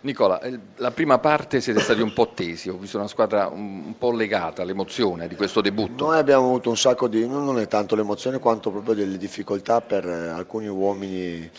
Nicola, eh, la prima parte siete stati un po' tesi, ho visto una squadra un, po' legata all'emozione di questo debutto. Noi abbiamo avuto un sacco di, non è tanto l'emozione quanto proprio delle difficoltà per eh, alcuni uomini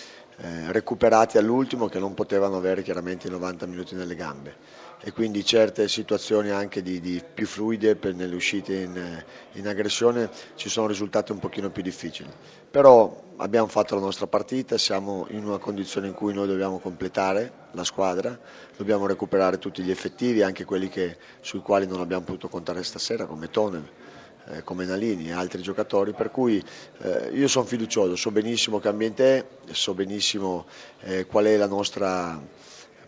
eh, recuperati all'ultimo che non potevano avere chiaramente i 90 minuti nelle gambe e quindi certe situazioni anche di, di più fluide nelle uscite in, in, aggressione ci sono risultate un pochino più difficili. Però abbiamo fatto la nostra partita, siamo in una condizione in cui noi dobbiamo completare la squadra, dobbiamo recuperare tutti gli effettivi, anche quelli che, sui quali non abbiamo potuto contare stasera come Tonem eh, come Nalini e altri giocatori, per cui eh, io sono fiducioso, so benissimo che ambiente è, so benissimo eh, qual è la nostra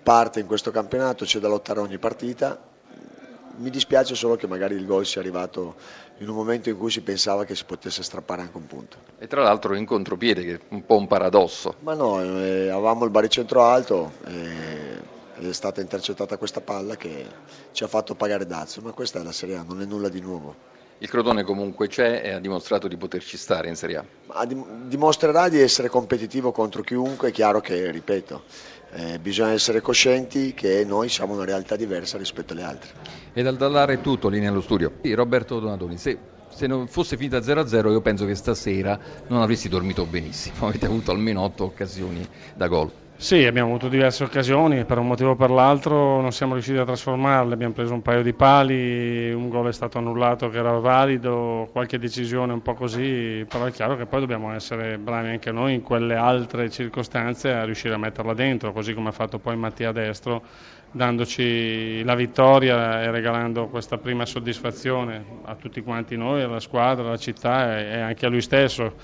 parte in questo campionato, c'è da lottare ogni partita. Mi dispiace solo che magari il gol sia arrivato in un momento in cui si pensava che si potesse strappare anche un punto. E tra l'altro in contropiede, che è un po' un paradosso. Ma no, eh, avevamo il baricentro alto. Eh, è stata intercettata questa palla che ci ha fatto pagare Dazio, ma questa è la Serie A, non è nulla di nuovo. Il Crotone comunque c'è e ha dimostrato di poterci stare in Serie A. Dimostrerà di essere competitivo contro chiunque, è chiaro che, ripeto, eh, bisogna essere coscienti che noi siamo una realtà diversa rispetto alle altre. E dal dallare tutto, linea allo studio. Roberto Donatoni, se, se non fosse finita 0-0 io penso che stasera non avresti dormito benissimo, avete avuto almeno otto occasioni da gol. Sì, abbiamo avuto diverse occasioni, per un motivo o per l'altro non siamo riusciti a trasformarle, abbiamo preso un paio di pali, un gol è stato annullato che era valido, qualche decisione un po' così, però è chiaro che poi dobbiamo essere bravi anche noi in quelle altre circostanze a riuscire a metterla dentro, così come ha fatto poi Mattia Destro, dandoci la vittoria e regalando questa prima soddisfazione a tutti quanti noi, alla squadra, alla città e anche a lui stesso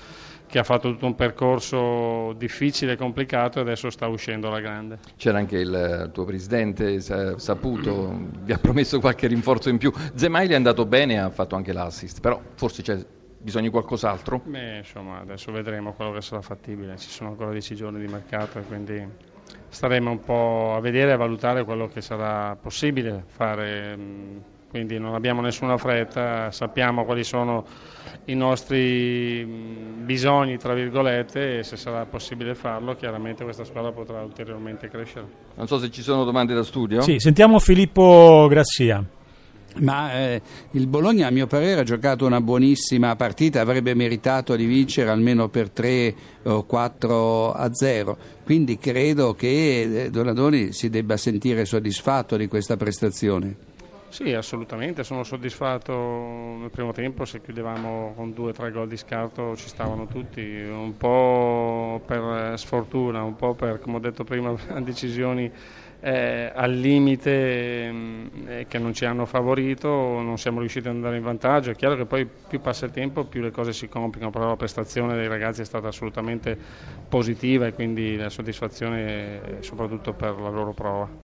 che ha fatto tutto un percorso difficile e complicato e adesso sta uscendo alla grande. C'era anche il tuo presidente Saputo, vi ha promesso qualche rinforzo in più. Zemaili è andato bene e ha fatto anche l'assist, però forse c'è bisogno di qualcos'altro? Beh, insomma, adesso vedremo quello che sarà fattibile, ci sono ancora 10 giorni di mercato e quindi staremo un po' a vedere e a valutare quello che sarà possibile fare quindi non abbiamo nessuna fretta, sappiamo quali sono i nostri bisogni, tra virgolette, e se sarà possibile farlo, chiaramente questa squadra potrà ulteriormente crescere. Non so se ci sono domande da studio. Sì, sentiamo Filippo Grassia. Ma eh, il Bologna, a mio parere, ha giocato una buonissima partita, avrebbe meritato di vincere almeno per 3 o 4 a 0. Quindi credo che eh, Donadoni si debba sentire soddisfatto di questa prestazione. Sì, assolutamente, sono soddisfatto. Nel primo tempo, se chiudevamo con due o tre gol di scarto ci stavano tutti, un po' per sfortuna, un po' per, come ho detto prima, decisioni eh, al limite eh, che non ci hanno favorito, non siamo riusciti ad andare in vantaggio, è chiaro che poi più passa il tempo più le cose si complicano, però la prestazione dei ragazzi è stata assolutamente positiva e quindi la soddisfazione è soprattutto per la loro prova.